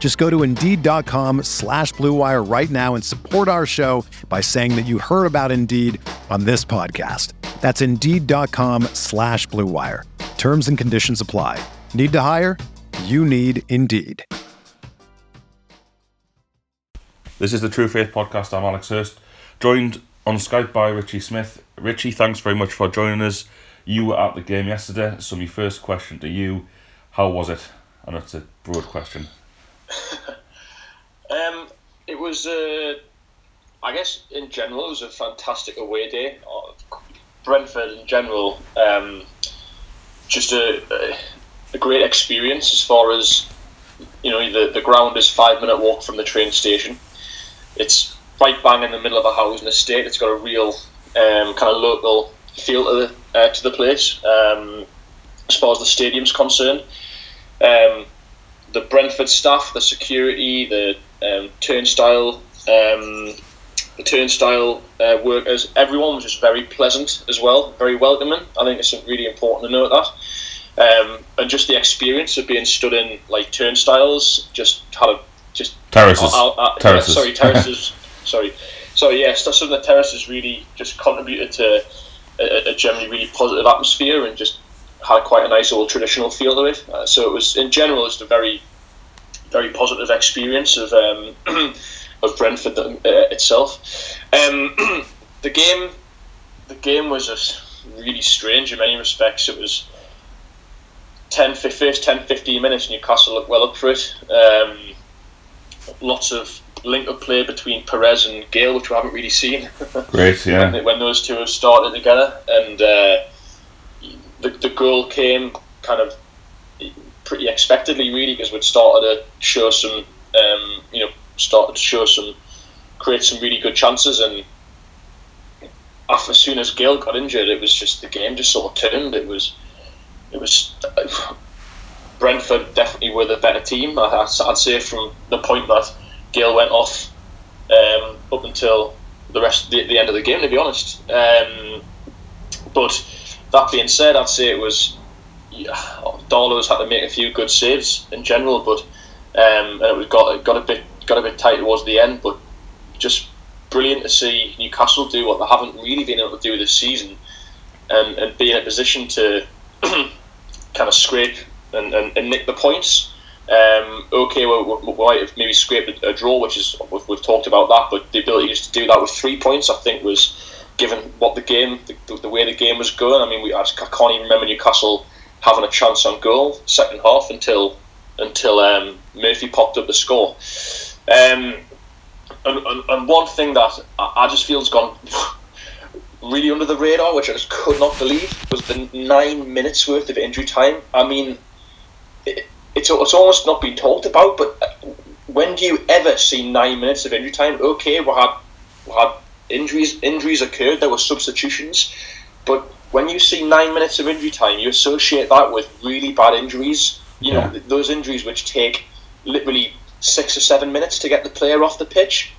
Just go to Indeed.com slash BlueWire right now and support our show by saying that you heard about Indeed on this podcast. That's Indeed.com slash BlueWire. Terms and conditions apply. Need to hire? You need Indeed. This is the True Faith Podcast. I'm Alex Hurst, joined on Skype by Richie Smith. Richie, thanks very much for joining us. You were at the game yesterday, so my first question to you, how was it? I know it's a broad question. um, it was, uh, I guess, in general, it was a fantastic away day. Uh, Brentford, in general, um, just a, a great experience as far as you know. The the ground is five minute walk from the train station. It's right bang in the middle of a housing estate. It's got a real um, kind of local feel to the uh, to the place. Um, as far as the stadium's concerned, um, the Brentford staff, the security, the um, turnstile, um, the turnstile uh, workers, everyone was just very pleasant as well, very welcoming. I think it's really important to note that. Um, and just the experience of being stood in like turnstiles, just had a just terraces, uh, uh, terraces. Yeah, sorry, terraces. sorry. Yes, yeah, some of the terraces really just contributed to a, a generally really positive atmosphere and just had quite a nice old traditional feel to it. Uh, so it was, in general, just a very, very positive experience of um, of Brentford uh, itself. Um, the game, the game was just really strange in many respects. It was 10, first 10, 15 minutes, Newcastle looked well up for it. Um, lots of link-up play between Perez and Gayle, which we haven't really seen. Great, yeah. when, when, those two have started together, and uh, the, the goal came kind of pretty expectedly, really, because we'd started to show some, um, you know, started to show some, create some really good chances, and as soon as Gayle got injured, it was just the game just sort of turned. It was, it was. Brentford definitely were the better team. I, would say from the point that Gayle went off um, up until the rest the, the end of the game. To be honest, um, but that being said, I'd say it was yeah, had to make a few good saves in general, but um, and it was got got a bit got a bit tight towards the end. But just brilliant to see Newcastle do what they haven't really been able to do this season, and, and be in a position to kind of scrape and, and, and nick the points. Um, okay, we, we, might have maybe scraped a, draw, which is we've, we've, talked about that, but the ability just to do that with three points, I think, was given what the game, the, the way the game was going. I mean, we I, can't even remember Newcastle having a chance on goal second half until until um, Murphy popped up the score. Um, and, and, and, one thing that I, just feel has gone really under the radar, which I just could not believe, was the nine minutes worth of injury time. I mean, it, it's it's almost not been talked about, but when do you ever see nine minutes of injury time? Okay, we had we had injuries injuries occurred. There were substitutions, but when you see nine minutes of injury time, you associate that with really bad injuries. You know yeah. those injuries which take literally six or seven minutes to get the player off the pitch.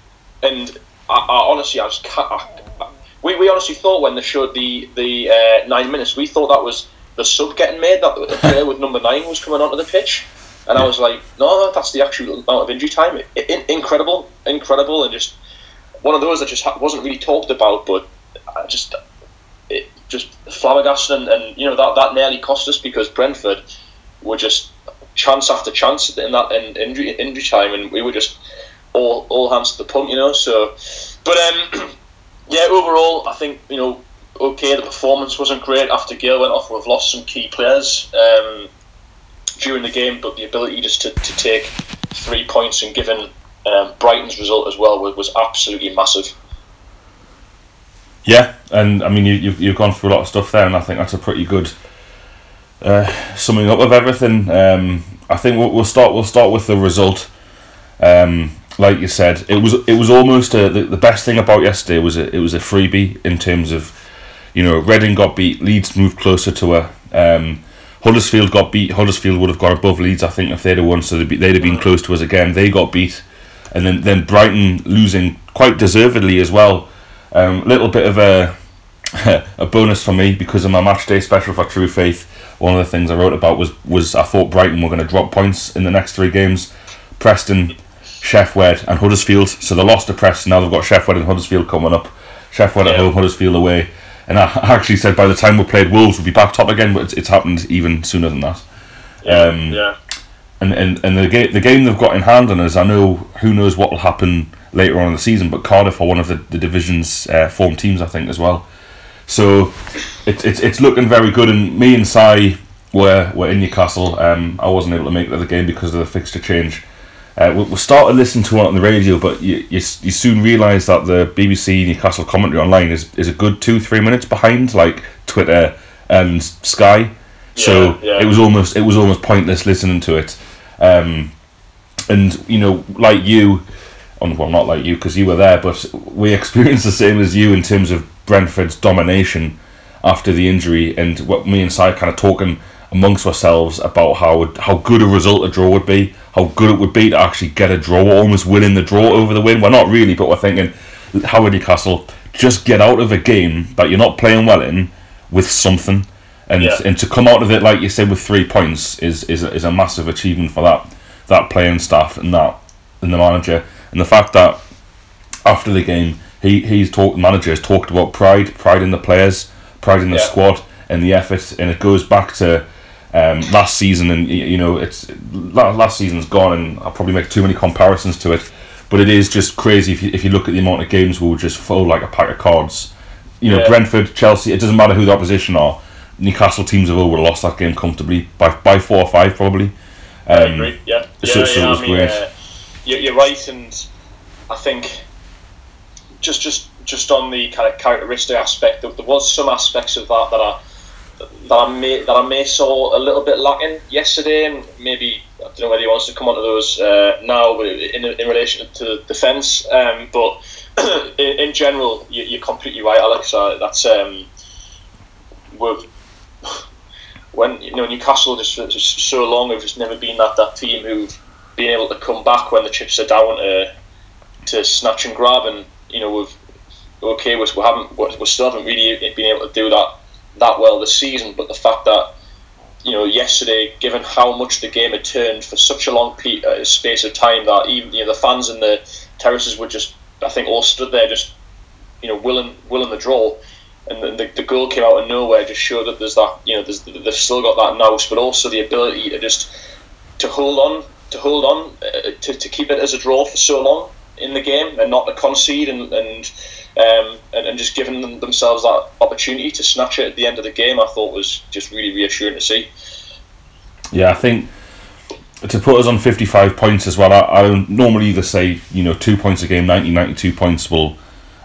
And I, I honestly, I just can't. I, we, we honestly thought when they showed the the uh, nine minutes, we thought that was the sub getting made that the player with number nine was coming onto the pitch. And I was like, no, that's the actual amount of injury time. It, incredible, incredible, and just one of those that just wasn't really talked about, but just it just flabbergasted, and, and you know that that nearly cost us because Brentford were just chance after chance in that in injury injury time, and we were just all all hands to the pump, you know. So, but um, yeah, overall, I think you know okay. The performance wasn't great after Gayle went off. We've lost some key players um, during the game, but the ability just to, to take three points and given um, Brighton's result as well was, was absolutely massive. Yeah, and I mean you, you've you've gone through a lot of stuff there, and I think that's a pretty good uh, summing up of everything. Um, I think we'll, we'll start we'll start with the result. Um, like you said, it was it was almost a, the, the best thing about yesterday was a, it was a freebie in terms of you know Reading got beat, Leeds moved closer to her. Um, Huddersfield got beat. Huddersfield would have got above Leeds, I think, if they'd have won. So they'd, be, they'd have been close to us again. They got beat, and then then Brighton losing quite deservedly as well. A um, little bit of a a bonus for me because of my match day special for True Faith. One of the things I wrote about was was I thought Brighton were going to drop points in the next three games. Preston, Sheffield, and Huddersfield. So they lost to Preston. Now they've got Sheffield and Huddersfield coming up. Sheffield at home, Huddersfield away. And I actually said by the time we played Wolves, we'd be back top again, but it's, it's happened even sooner than that. Um, yeah. And and, and the game the game they've got in hand on us, I know who knows what will happen later on in the season, but Cardiff are one of the, the division's uh, form teams, I think, as well. So it's it's it's looking very good. And me and Si were were in Newcastle. Um, I wasn't able to make it to the game because of the fixture change. Uh, we, we started listening to it on the radio, but you, you, you soon realise that the BBC Newcastle commentary online is, is a good two three minutes behind like Twitter and Sky. So Yeah, yeah. it was almost it was almost pointless listening to it. Um, and you know, like you, um, well, not like you because you were there, but we experienced the same as you in terms of Brentford's domination after the injury, and what me and Si kind of talking amongst ourselves about how how good a result a draw would be, how good it would be to actually get a draw, almost winning the draw over the win. Well, not really, but we're thinking, how would Newcastle just get out of a game that you're not playing well in with something? And, Yeah. and to come out of it like you said with three points is is a, is a massive achievement for that that playing staff and that and the manager and the fact that after the game he he's talked the manager has talked about pride pride in the players pride in the Yeah. squad and the effort and it goes back to um, last season and you know it's last season's gone and I'll probably make too many comparisons to it but it is just crazy if you, if you look at the amount of games we will just fold like a pack of cards you know Yeah. Brentford Chelsea it doesn't matter who the opposition are Newcastle teams have all lost that game comfortably by by four or five probably. I Um, agree. Yeah, yeah, so- yeah. was I mean, great. uh, you're, you're right, and I think just just just on the kind of characteristic aspect, there, there was some aspects of that that I that I may that I may saw a little bit lacking yesterday, and maybe I don't know whether he wants to come on to those uh, now, but in, in relation to the defence. Um, but in, in general, you, you're completely right, Alex. Uh, that's um, we've when you know Newcastle just for so long have just never been that that team who've been able to come back when the chips are down to to snatch and grab and you know we've okay we, we haven't we still haven't really been able to do that that well this season but the fact that you know yesterday given how much the game had turned for such a long pe- uh, space of time that even you know the fans in the terraces were just I think all stood there just you know willing willing the draw and the, the, the goal came out of nowhere just showed that there's that you know there's, they've still got that nous but also the ability to just to hold on to hold on uh, to, to keep it as a draw for so long in the game and not to concede and and, um, and, and just giving them, themselves that opportunity to snatch it at the end of the game I thought was just really reassuring to see Yeah, I think to put us on 55 points as well, I, I normally either say, you know, two points a game, 90, 92 points. Well,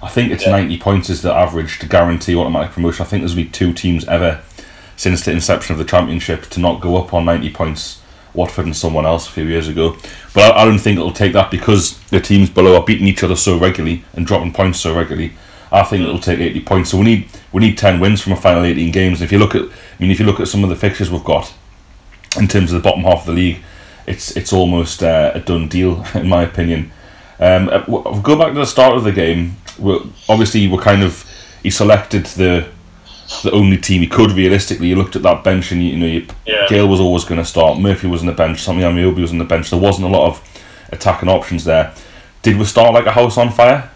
I think it's Yeah. 90 points is the average to guarantee automatic promotion. I think there's only two teams ever since the inception of the championship to not go up on 90 points. Watford and someone else a few years ago. But I, I don't think it'll take that because the teams below are beating each other so regularly and dropping points so regularly. I think it'll take 80 points. So we need we need 10 wins from a final 18 games. If you look at, I mean, if you look at some of the fixtures we've got, in terms of the bottom half of the league, it's it's almost uh, a done deal in my opinion. Um, uh, go back to the start of the game. We're, obviously, we're kind of he selected the the only team he could realistically. You looked at that bench and you, you know you, Yeah. Gayle was always going to start. Murphy was on the bench. Sammy Ameobi was on the bench. There wasn't a lot of attacking options there. Did we start like a house on fire?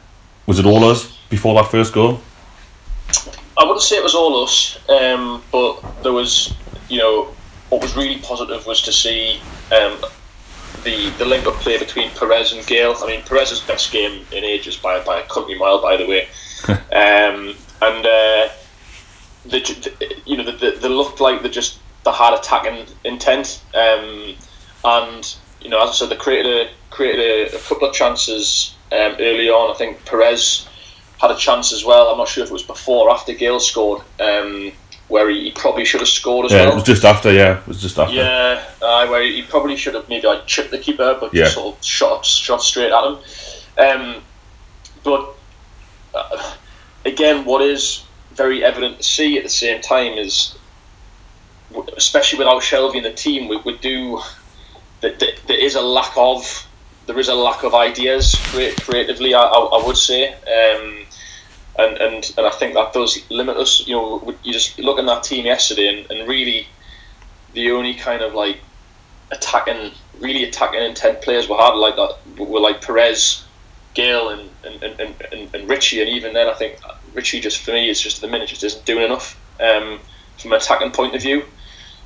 Was it all us before that first goal? I wouldn't say it was all us, um, but there was, you know, what was really positive was to see um, the the link up play between Perez and Gayle. I mean, Perez's best game in ages by by a country mile, by the way. um, and uh, they, you know, they, they looked like they just they had attacking intent, um, and you know, as I said, they created a created a, a couple of chances um, early on. I think Perez had a chance as well. I'm not sure if it was before or after Gayle scored, um, where he, probably should have scored as yeah, well. Yeah, it was just after. Yeah, it was just after. Yeah, uh, where he probably should have maybe like chipped the keeper, but yeah. sort of shot shot straight at him. Um, but uh, again, what is very evident to see at the same time is, especially without Shelvey in the team, we, we do. That there is a lack of there is a lack of ideas creatively. I, I, I would say. Um, and, and, and I think that does limit us. You know, you just look at that team yesterday, and, and really, the only kind of like attacking, really attacking intent players we had like that were like Perez, Gayle, and and, and, and, and Ritchie, and even then, I think Ritchie just for me is just at the minute just isn't doing enough um, from an attacking point of view,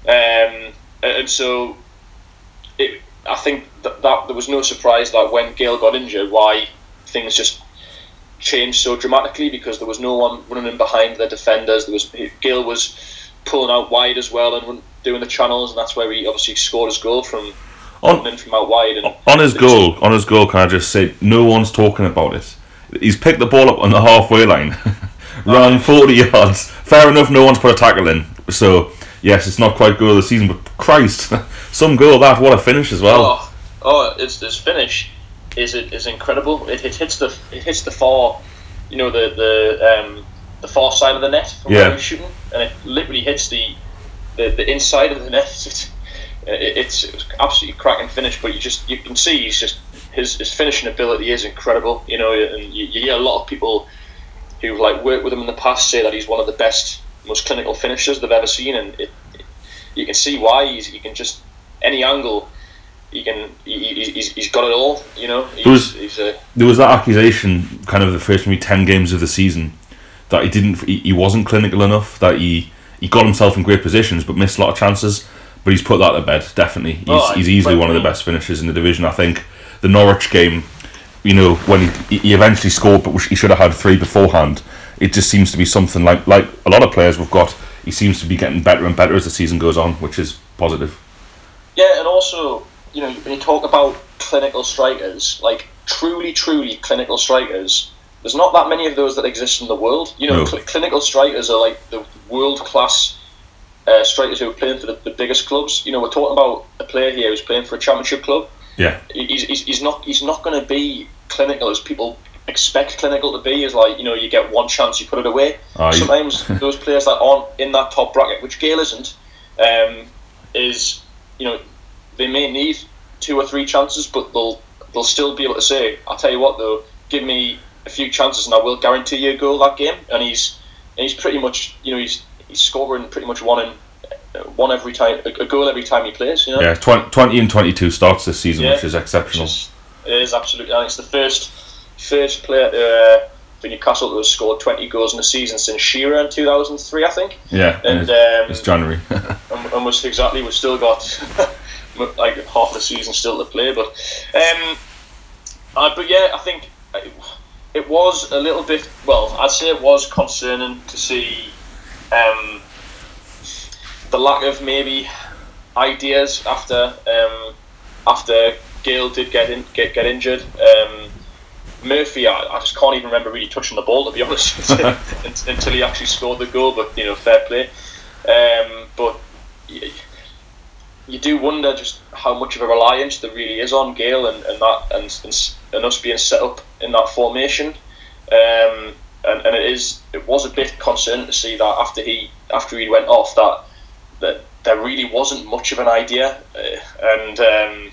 um, and so it, I think that, that there was no surprise that when Gayle got injured, why things just changed so dramatically because there was no one running in behind the defenders. There was Gayle was pulling out wide as well and doing the channels, and that's where he obviously scored his goal from on, from out wide. And on his goal, on his goal, can I just say, no one's talking about it. He's picked the ball up on the halfway line, ran forty yards. Fair enough, no one's put a tackle in. So yes, it's not quite goal of the season, but Christ, some goal that. What a finish as well. Oh, oh it's this finish is it is incredible. It, it hits the it hits the far, you know the the um, the far side of the net from yeah. where he's shooting, and it literally hits the the, the inside of the net. It's, it's, it's absolutely cracking finish, but you just you can see he's just his, his finishing ability is incredible. You know, and you, you hear a lot of people who've like worked with him in the past say that he's one of the best, most clinical finishers they've ever seen, and it, it, you can see why he's he can just any angle he can he, he's, he's got it all you know? He's, there was, there was that accusation kind of the first maybe 10 games of the season that he didn't he, he wasn't clinical enough that he he got himself in great positions but missed a lot of chances. But he's put that to bed definitely. He's, oh, he's easily one of the best finishers in the division. I think the Norwich game you know when he, he eventually scored but he should have had three beforehand it just seems to be something like like a lot of players we've got he seems to be getting better and better as the season goes on which is positive. Yeah and also you know, when you talk about clinical strikers, like truly, truly clinical strikers, there's not that many of those that exist in the world. You know, no. cl- clinical strikers are like the world class uh, strikers who are playing for the, the, biggest clubs. You know, we're talking about a player here who's playing for a championship club. Yeah, he's, he's, he's not he's not going to be clinical as people expect clinical to be. Is like you know you get one chance, you put it away. Oh, Sometimes those players that aren't in that top bracket, which Gayle isn't, um, is you know they may need two or three chances, but they'll they'll still be able to say, "I'll tell you what, though, give me a few chances, and I will guarantee you a goal that game." And he's and he's pretty much you know he's he's scoring pretty much one in one every time a goal every time he plays. You know? Yeah, 20, 20 and twenty two starts this season, yeah, which is exceptional. Which is, it is absolutely, and it's the first first player uh, for Newcastle that has scored twenty goals in a season since Shearer in two thousand three, I think. Yeah, and um, it's January. and, and was exactly we've still got like half the season still to play. But um, uh, but yeah, I think it was a little bit. Well, I'd say it was concerning to see um, the lack of maybe ideas after um, after Gayle did get in, get get injured. Um, Murphy, I, I, just can't even remember really touching the ball to be honest until he actually scored the goal. But you know, fair play. Um, but you do wonder just how much of a reliance there really is on Gayle and, and that and, and, and us being set up in that formation. Um, and, and it is it was a bit concerning to see that after he after he went off that that there really wasn't much of an idea uh, and um,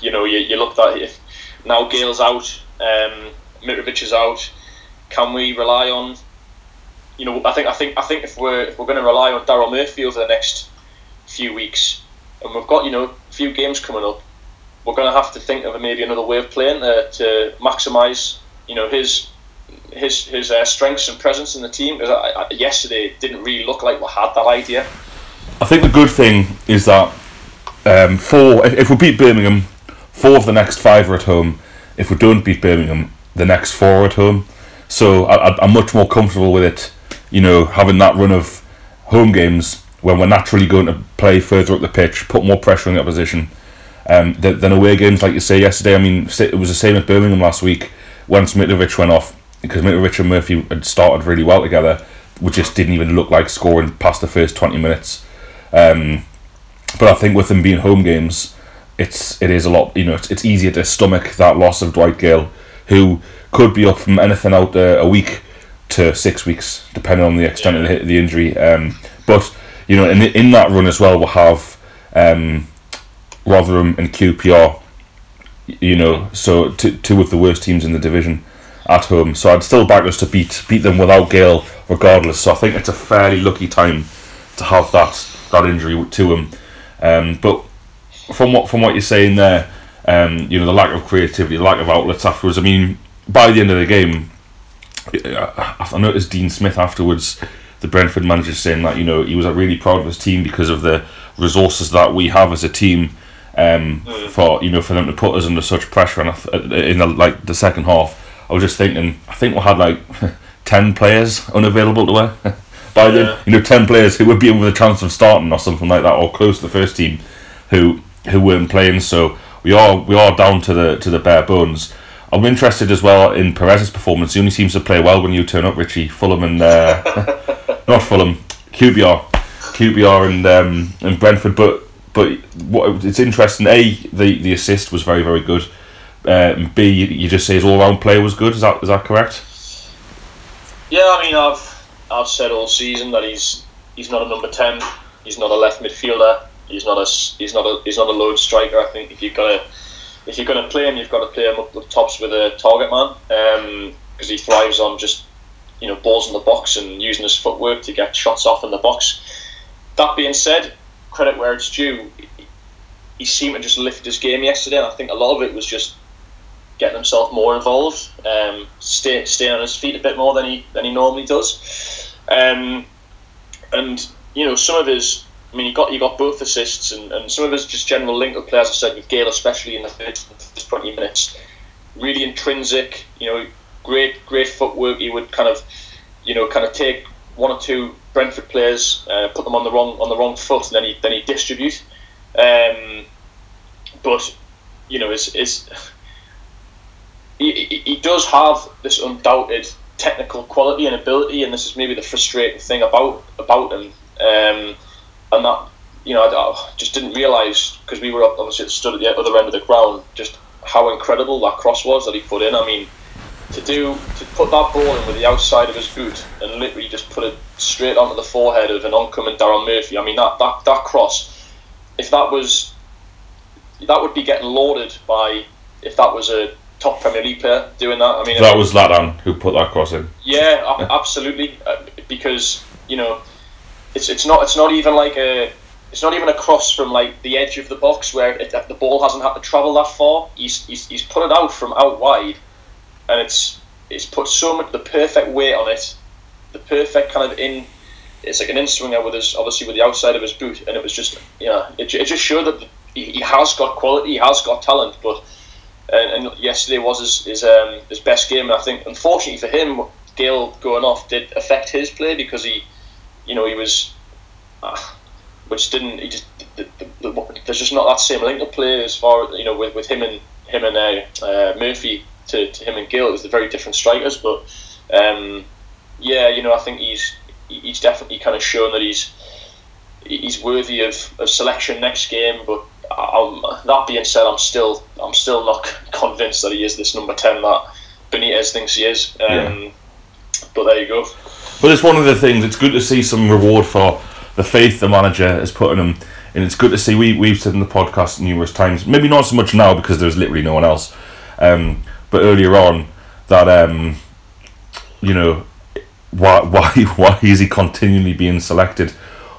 you know you, you look at if now Gayle's out um, Mitrovic is out can we rely on you know I think I think I think if we're if we're going to rely on Daryl Murphy over the next few weeks, and we've got you know a few games coming up. We're going to have to think of maybe another way of playing uh, to maximise you know his his his uh, strengths and presence in the team. Because yesterday it didn't really look like we had that idea. I think the good thing is that um, four if we beat Birmingham, four of the next five are at home. If we don't beat Birmingham, the next four are at home. So I, I'm much more comfortable with it you know, having that run of home games when we're naturally going to play further up the pitch, put more pressure on the opposition. Um, than, than away games, like you say yesterday. I mean, it was the same at Birmingham last week once Mitrovic went off because Mitrovic and Murphy had started really well together. We just didn't even look like scoring past the first twenty minutes. Um, but I think with them being home games, it's it is a lot. You know, it's, it's easier to stomach that loss of Dwight Gayle, who could be up from anything out uh, a week to six weeks, depending on the extent of the, the injury. Um, but you know, in in that run as well, we'll have um, Rotherham and QPR. You know, so two, two of the worst teams in the division at home. So I'd still back us to beat beat them without Gayle, regardless. So I think it's a fairly lucky time to have that that injury to him. Um, but from what from what you're saying there, um, you know, the lack of creativity, the lack of outlets afterwards. I mean, by the end of the game, I noticed Dean Smith afterwards, the Brentford manager, saying that you know he was really proud of his team because of the resources that we have as a team. Um, for you know for them to put us under such pressure and in the, like the second half, I was just thinking I think we had like ten players unavailable to her by yeah. you know ten players who would be in with a chance of starting or something like that or close to the first team who who weren't playing. So we are we are down to the to the bare bones. I'm interested as well in Perez's performance. He only seems to play well when you turn up, Richie. Fulham and uh, not Fulham, QPR, QPR and um, and Brentford. But but what it's interesting. A the, the assist was very very good. Um, B you, just say his all round play was good. Is that is that correct? Yeah, I mean I've I've said all season that he's he's not a number ten. He's not a left midfielder. He's not a he's not a he's not a load striker. I think if you've got to if you're to play him, you've got to play him up the tops with a target man because um, he thrives on just you know balls in the box and using his footwork to get shots off in the box. That being said, credit where it's due. He seemed to just lift his game yesterday, and I think a lot of it was just getting himself more involved, um, stay stay on his feet a bit more than he than he normally does, um, and you know some of his I mean, you got you got both assists and, and some of his just general link up As I said with Gayle, especially in the first twenty minutes, really intrinsic. You know, great great footwork. He would kind of, you know, kind of take one or two Brentford players, uh, put them on the wrong on the wrong foot, and then he then he distribute. Um, but you know, is is he, he does have this undoubted technical quality and ability, and this is maybe the frustrating thing about about him. Um, and that you know I, I just didn't realise because we were obviously stood at the other end of the ground just how incredible that cross was that he put in. I mean, to do to put that ball in with the outside of his boot and literally just put it straight onto the forehead of an oncoming Darren Murphy. I mean that that that cross, if that was that would be getting lauded by if that was a top Premier League player doing that. I mean, that was Zlatan who put that cross in. Yeah, absolutely, uh, because you know it's it's not it's not even like a it's not even a cross from like the edge of the box where it, the ball hasn't had to travel that far. He's, he's he's put it out from out wide, and it's it's put so much the perfect weight on it, the perfect kind of in. It's like an in swinger with his obviously with the outside of his boot, and it was just yeah, it, it just showed that he, has got quality, he has got talent, but. And, and yesterday was his his, um, his best game, and I think unfortunately for him, Gayle going off did affect his play because he you know, he was, uh, which didn't. He just the, the, the, there's just not that same link to play as far you know with, with him and him and uh, uh, Murphy to, to him and Gayle. It was the very different strikers, but um, yeah, you know, I think he's he's definitely kind of shown that he's he's worthy of, of selection next game. But I'm, that being said, I'm still I'm still not convinced that he is this number ten that Benitez thinks he is. Um, yeah. But there you go. But it's one of the things. It's good to see some reward for the faith the manager has put in him, and it's good to see. We we've said in the podcast numerous times, maybe not so much now because there's literally no one else, um, but earlier on that um, you know why why why is he continually being selected?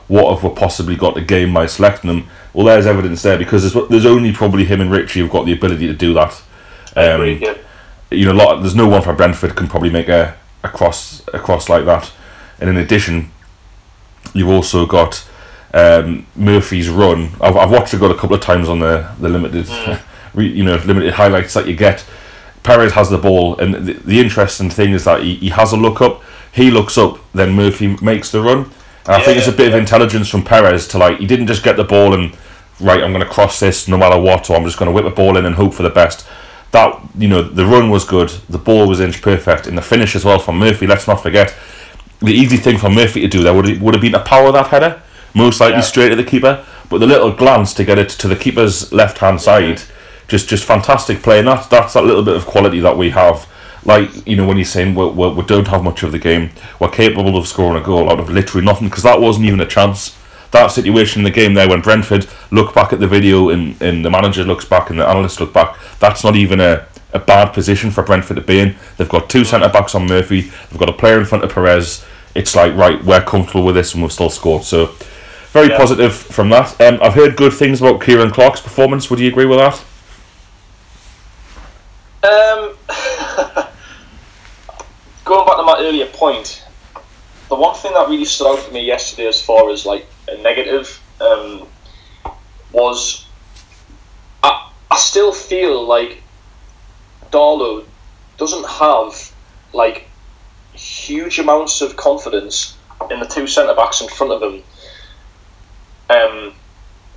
What have we possibly got to gain by selecting him? Well, there's evidence there because there's, there's only probably him and Ritchie who've got the ability to do that. Um, you know, a lot. There's no one for Brentford can probably make a across across like that. And in addition, you've also got um, Murphy's run. I've, I've watched it got a couple of times on the the limited, mm. you know, limited highlights that you get. Perez has the ball, and the, the interesting thing is that he, he has a look up. he looks up, then Murphy makes the run. And I Yeah, think it's a yeah, bit of intelligence from Perez to like he didn't just get the ball and right I'm going to cross this no matter what or I'm just going to whip the ball in and hope for the best. That you know the run was good, the ball was inch perfect, and the finish as well from Murphy. Let's not forget the easy thing for Murphy to do there would would have been to power that header, most likely Yeah. straight at the keeper. But the little glance to get it to the keeper's left hand side, just just fantastic play. And that's that's that little bit of quality that we have. Like you know when you're saying we we we don't have much of the game, we're capable of scoring a goal out of literally nothing because that wasn't even a chance. That situation in the game there when Brentford look back at the video and, and the manager looks back and the analysts look back, that's not even a, a bad position for Brentford to be in. They've got two centre backs on Murphy, they've got a player in front of Perez. It's like right, we're comfortable with this and we've still scored. So very Yeah. positive from that. Um, I've heard good things about Ciaran Clark's performance. Would you agree with that? Um, going back to my earlier point, the one thing that really stood out for me yesterday, as far as like a negative, um, was I, I still feel like Darlow doesn't have like huge amounts of confidence in the two centre backs in front of him. Um,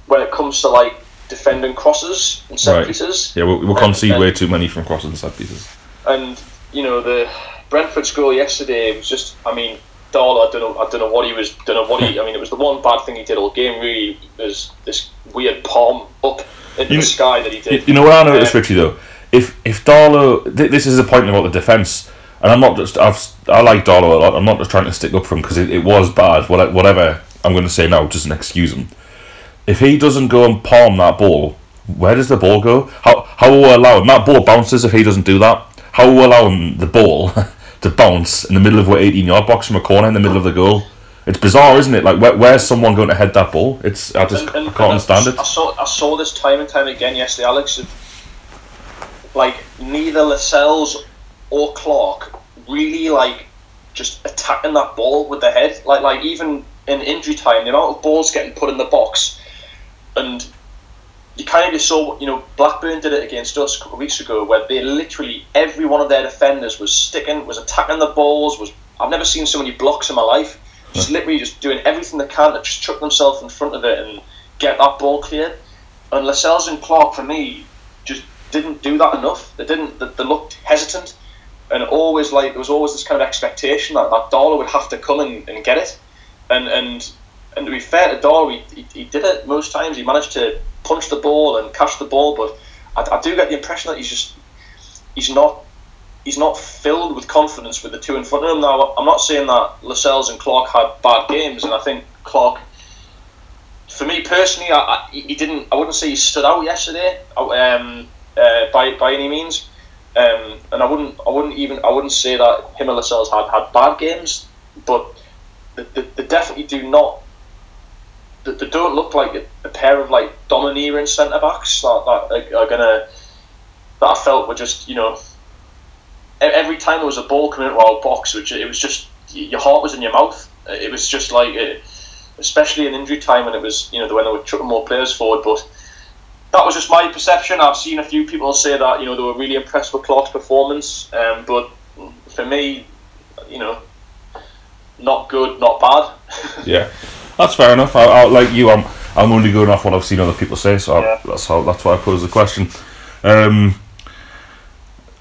when it comes to like defending crosses and set Right. pieces. Yeah, we, we And- concede and- way too many from crossing set pieces. and you know the Brentford's goal yesterday was just. I mean, Darl. I don't know. I don't know what he was. Don't know what he. I mean, it was the one bad thing he did all game. Really, was this weird palm up in You- the sky that he did. you know what I noticed, Uh, Richie? Though, if if Darlow, th- this is a point about the defence, and I'm not just I've I like Darlow a lot. I'm not just trying to stick up for him because it, it was bad. What- Whatever I'm going to say now doesn't excuse him. If he doesn't go and palm that ball, where does the ball go? How how will we allow him? That ball bounces if he doesn't do that. How will we allow him the ball to bounce in the middle of our 18 yard box from a corner in the middle of the goal? It's bizarre, isn't it? Like where, where's someone going to head that ball? It's I just And- and- I can't and understand it. I saw. I saw this time and time again yesterday, Alex. Like neither Lascelles or Clark really like just attacking that ball with the head. Like like even in injury time, the amount of balls getting put in the box, and you kind of just saw, you know, Blackburn did it against us a couple of weeks ago, where they literally every one of their defenders was sticking, was attacking the balls. Was I've never seen so many blocks in my life. Just literally just doing everything they can to just chuck themselves in front of it and get that ball cleared. And Lascelles and Clark, for me, just didn't do that enough. They didn't. They, they looked hesitant, and always like there was always this kind of expectation that that Darlow would have to come and, and get it. And and and to be fair to he, he, he did it most times. He managed to punch the ball and catch the ball, but I, I do get the impression that he's just he's not he's not filled with confidence with the two in front of him. Now I'm not saying that Lascelles and Clark had bad games, and I think Clark for me personally, I, I, he didn't. I wouldn't say he stood out yesterday, um, uh, by by any means. Um, and I wouldn't. I wouldn't even. I wouldn't say that him and Lascelles had had bad games, but they, they, they definitely do not. They, don't look like a, a pair of like domineering centre backs that, that are, are gonna. That I felt were just you know. Every time there was a ball coming into our box, which it was just your heart was in your mouth. It was just like. It, especially in injury time when it was you know when they were chucking more players forward. But that was just my perception. I've seen a few people say that you know they were really impressed with Clark's performance, um, but for me, you know, not good, not bad. Yeah, that's fair enough. I, I, like you, I'm I'm only going off what I've seen other people say, so I, that's how that's why I posed the question. Um,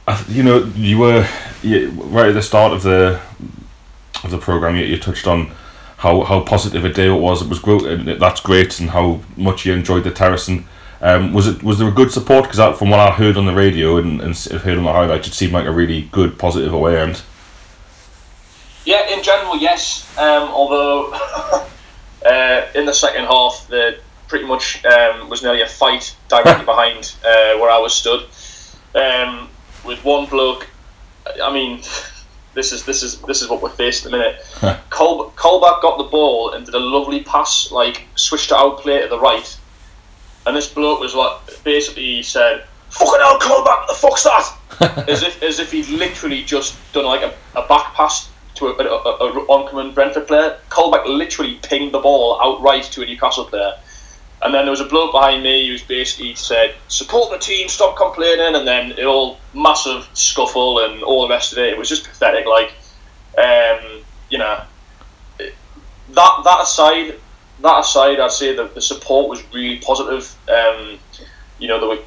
I, you know, you were you, right at the start of the of the program. You, you touched on how, how positive a day it was. It was great, and that's great, and how much you enjoyed the terracing. Um, was it was there a good support? Because from what I heard on the radio and, and heard on the highlights, it seemed like a really good, positive away end. Yeah, in general, yes. Um, although uh, in the second half, the pretty much um, was nearly a fight directly behind uh, where I was stood, um, with one bloke. I mean, this is this is this is what we're facing in a minute. Col- Colback got the ball and did a lovely pass, like switched it out play to the right, and this bloke was like basically said, "Fucking hell, Colback, what the fuck's that?" as if as if he'd literally just done like a, a back pass to a, a, a, oncoming Brentford player. Colback literally pinged the ball outright to a Newcastle player. And then there was a bloke behind me who basically said, support the team, stop complaining, and then it all massive scuffle and all the rest of it. It was just pathetic. Like, um, you know, that that aside, that aside, I'd say that the support was really positive. Um, you know, they were,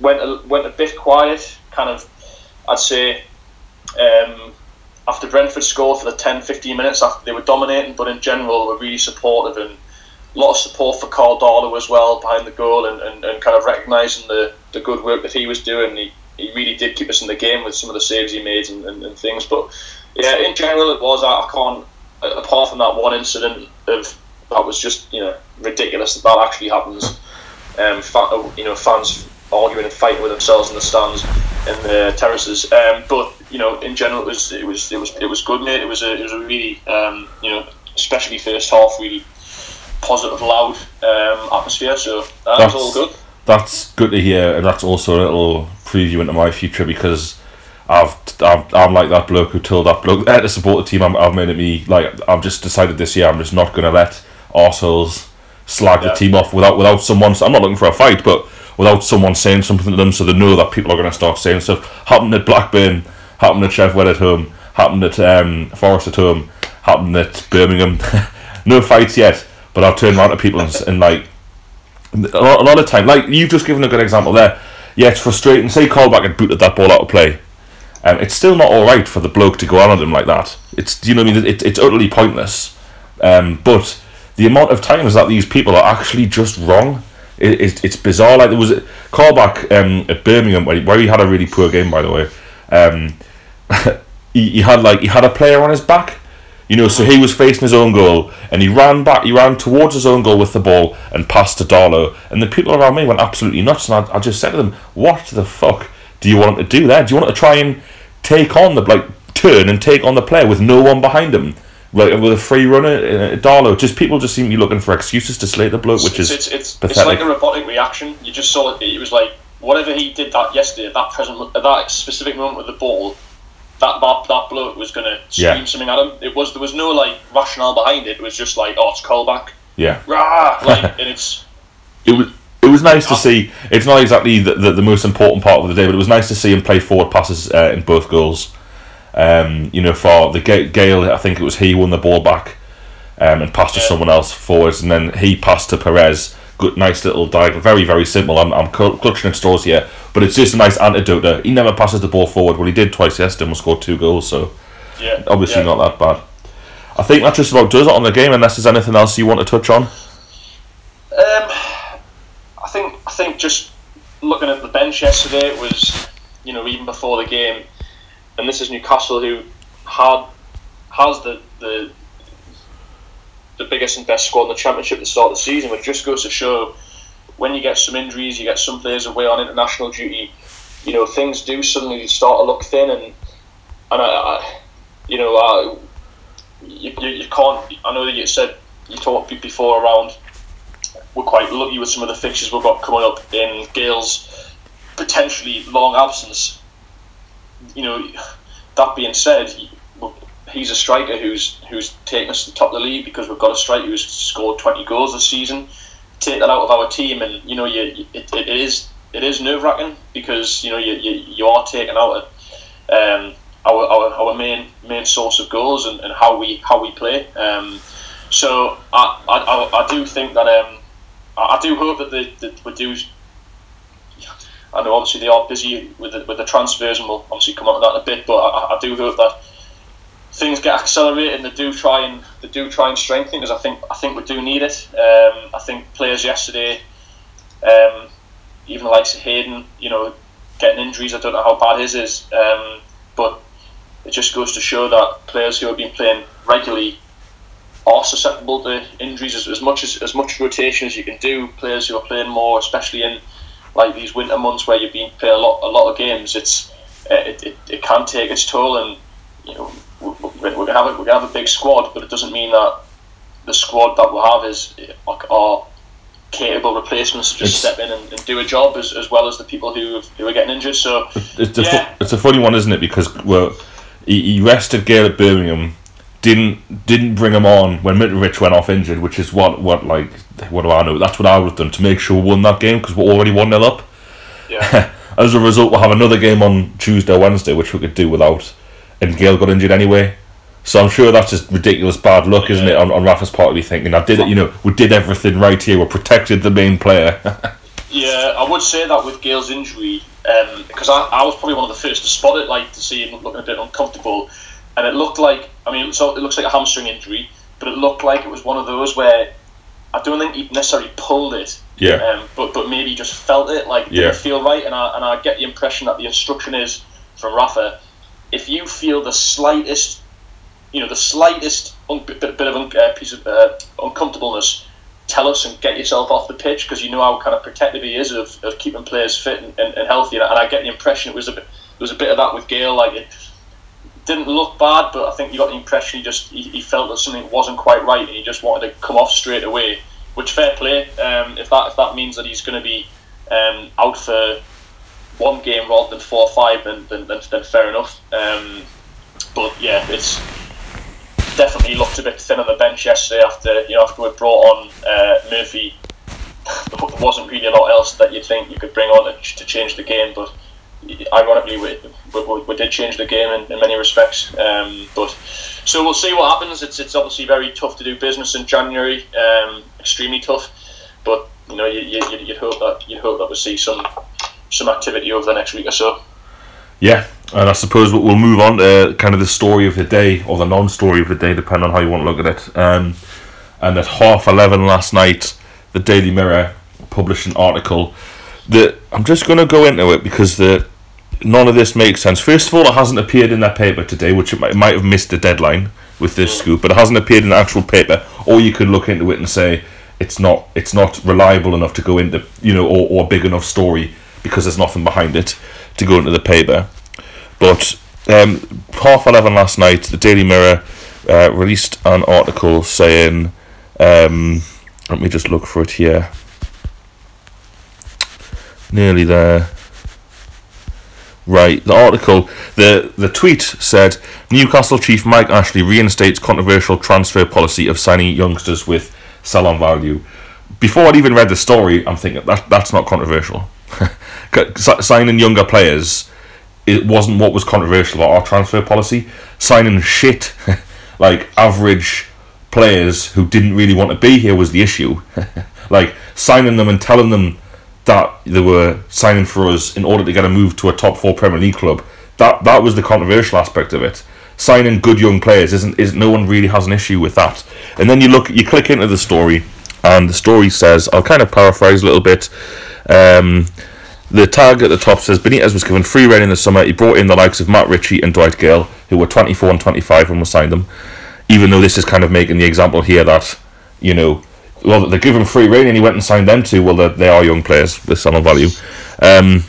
went a, went a bit quiet, kind of. I'd say um, after Brentford scored for the 10, 15 minutes after they were dominating, but in general were really supportive and a lot of support for Karl Darlow as well behind the goal and, and, and kind of recognising the, the good work that he was doing. He, he really did keep us in the game with some of the saves he made and, and, and things. But yeah, in general, it was. I, can't, apart from that one incident of that was just you know ridiculous that that actually happens. Um, you know, fans arguing and fighting with themselves in the stands in the terraces. Um, but you know, in general, it was it was it was it was good, mate. It was a it was a really um, you know, especially first half, really positive, loud um, atmosphere. So that was all good. That's good to hear, and that's also a little preview into my future because. I've, I've I'm like that bloke who told that bloke uh, to support the team. I'm, I've made it me like I've just decided this year I'm just not going to let Arseholes slag yeah. the team off without without someone. I'm not looking for a fight, but without someone saying something to them so they know that people are going to start saying stuff. Happened at Blackburn, happened at Sheffield at home, happened at um, Forest at home, happened at Birmingham. no fights yet, but I've turned around to people and, and like a lot, a lot of time, like you've just given a good example there. Yeah, it's frustrating. Say Colback had booted that ball out of play. Um, it's still not all right for the bloke to go on at him like that. It's you know I mean it, it's utterly pointless. Um, but the amount of times that these people are actually just wrong it, it, it's bizarre. Like there was a Colback um, at Birmingham where he, where he had a really poor game, by the way. He, he had like he had a player on his back, you know, so he was facing his own goal and he ran back, he ran towards his own goal with the ball and passed to Darlow. And the people around me went absolutely nuts. And I, I just said to them, "What the fuck do you want to do there? Do you want to try and take on the like turn and take on the player with no one behind him?" like with a free runner, uh, Darlow. Just people just seem to be looking for excuses to slate the bloke, which it's, is it's, it's, pathetic. it's like a robotic reaction. You just saw it. It was like whatever he did that yesterday, that present, that specific moment with the ball, that that, that bloke was going to scream yeah. something at him. It was there was no like rationale behind it. It was just like, oh, it's Colback. Yeah. Rah! Like, and it's. It was. It was nice to see. It's not exactly the, the, the, most important part of the day, but it was nice to see him play forward passes uh, in both goals. Um, you know, for the Gayle, I think it was he won the ball back um, and passed to someone else forwards, and then he passed to Perez. Good, nice little diagonal. Very, very simple. I'm, I'm clutching at straws here, but it's just a nice antidote. He never passes the ball forward. Well, he did twice yesterday and scored two goals, so yeah, obviously yeah. not that bad. I think that just about does it on the game. Unless there's anything else you want to touch on. Um, I think I think just looking at the bench yesterday, it was you know even before the game, and this is Newcastle who had has the the the biggest and best squad in the championship at the start of the season, which just goes to show when you get some injuries, you get some players away on international duty, you know things do suddenly start to look thin, and and I, I you know I, you, you, can't. I know that you said you talked before around. We're quite lucky with some of the fixtures we've got coming up in Gayle's potentially long absence you know, that being said, he's a striker who's who's taken us to the top of the league because we've got a striker who's scored 20 goals this season. Take that out of our team, and you know, you, it, it is it is nerve wracking because you know you, you, you are taking out um, our, our, our main main source of goals and, and how we how we play. Um, so I, I, I do think that um, I do hope that, they, that we do I know obviously they are busy with the, with the transfers, and we'll obviously come on to that in a bit. But I, I do hope that things get accelerated and they do try and they do try and strengthen because I think I think we do need it. Um, I think players yesterday, um, even the likes of Hayden, you know, getting injuries. I don't know how bad his is, um, but it just goes to show that players who have been playing regularly are susceptible to injuries as, as much as as much rotation as you can do. Players who are playing more, especially in like these winter months where you've been playing a lot a lot of games, it's it, it, it can take its toll, and you know we're, gonna have a, we're gonna have a big squad, but it doesn't mean that the squad that we have is are capable replacements to just it's, step in and, and, do a job as, as well as the people who who are getting injured. So it's a, yeah. it's a funny one, isn't it? Because well, he, he rested Gayle at Birmingham didn't didn't bring him on when Mitrovic went off injured, which is what what like what do I know? That's what I would have done to make sure we won that game because we're already one 0 up. Yeah. As a result, we'll have another game on Tuesday, Wednesday, which we could do without. And Gayle got injured anyway, So I'm sure that's just ridiculous bad luck, isn't it, on, on Rafa's part to be thinking, I did it, you know, we did everything right here, we protected the main player. yeah, I would say that with Gayle's injury, because um, I, I was probably one of the first to spot it, like to see him looking a bit uncomfortable, and it looked like, I mean, so it looks like a hamstring injury, but it looked like it was one of those where I don't think he necessarily pulled it, yeah, um, but but maybe just felt it, like didn't Yeah. feel right, and I and I get the impression that the instruction is from Rafa, if you feel the slightest, you know, the slightest un- bit, bit of un- uh, piece of uh, uncomfortableness, tell us and get yourself off the pitch because you know how kind of protective he is of, of keeping players fit and, and, and healthy, and I get the impression it was a bit, there was a bit of that with Gayle, like it didn't look bad, but I think you got the impression he just he, he felt that something wasn't quite right, and he just wanted to come off straight away. Which fair play. Um, if that if that means that he's going to be um, out for one game rather than four or five, then then, then, then fair enough. Um, but yeah, it's definitely looked a bit thin on the bench yesterday after you know after we brought on uh, Murphy. There wasn't really a lot else that you'd think you could bring on to, to change the game, but ironically, we, we, we did change the game in, in many respects. Um, but so we'll see what happens. It's it's obviously very tough to do business in January, um, extremely tough. But you know, you, you, you'd hope that you'd hope that we see some some activity over the next week or so. Yeah, and I suppose we'll move on to kind of the story of the day or the non-story of the day, depending on how you want to look at it. Um, and at half eleven last night, the Daily Mirror published an article that I'm just going to go into it because the none of this makes sense. First of all, it hasn't appeared in that paper today, which it might, it might have missed the deadline with this scoop, but it hasn't appeared in the actual paper. Or you could look into it and say it's not it's not reliable enough to go into you know or, or a big enough story because there's nothing behind it to go into the paper. But um, half eleven last night, the Daily Mirror uh, released an article saying, um, let me just look for it here. Nearly there. Right, the article, the the tweet said Newcastle chief Mike Ashley reinstates controversial transfer policy of signing youngsters with sell-on value. Before I'd even read the story, I'm thinking that that's not controversial. Signing younger players, it wasn't what was controversial about our transfer policy. Signing shit, like average players who didn't really want to be here was the issue. like signing them and telling them that they were signing for us in order to get a move to a top four Premier League club. That that was the controversial aspect of it. Signing good young players isn't is no one really has an issue with that. And then you look you click into the story and the story says I'll kind of paraphrase a little bit. Um, the tag at the top says Benitez was given free rein in the summer. He brought in the likes of Matt Ritchie and Dwight Gayle, who were 24 and 25 when we signed them. Even though this is kind of making the example here that, you know, well, they give him free rein and he went and signed them too. Well, they- are young players with some value. Um,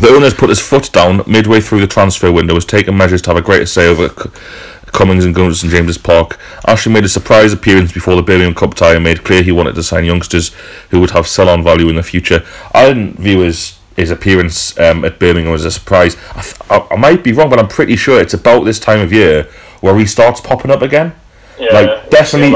the owners put his foot down midway through the transfer window, has taken measures to have a greater say over Cummings and Gunners and James's Park. Ashley made a surprise appearance before the Birmingham Cup tie and made clear he wanted to sign youngsters who would have sell-on value in the future. I didn't view his his appearance um, at Birmingham as a surprise. I, th- I, I might be wrong, but I'm pretty sure it's about this time of year where he starts popping up again. Yeah, like definitely,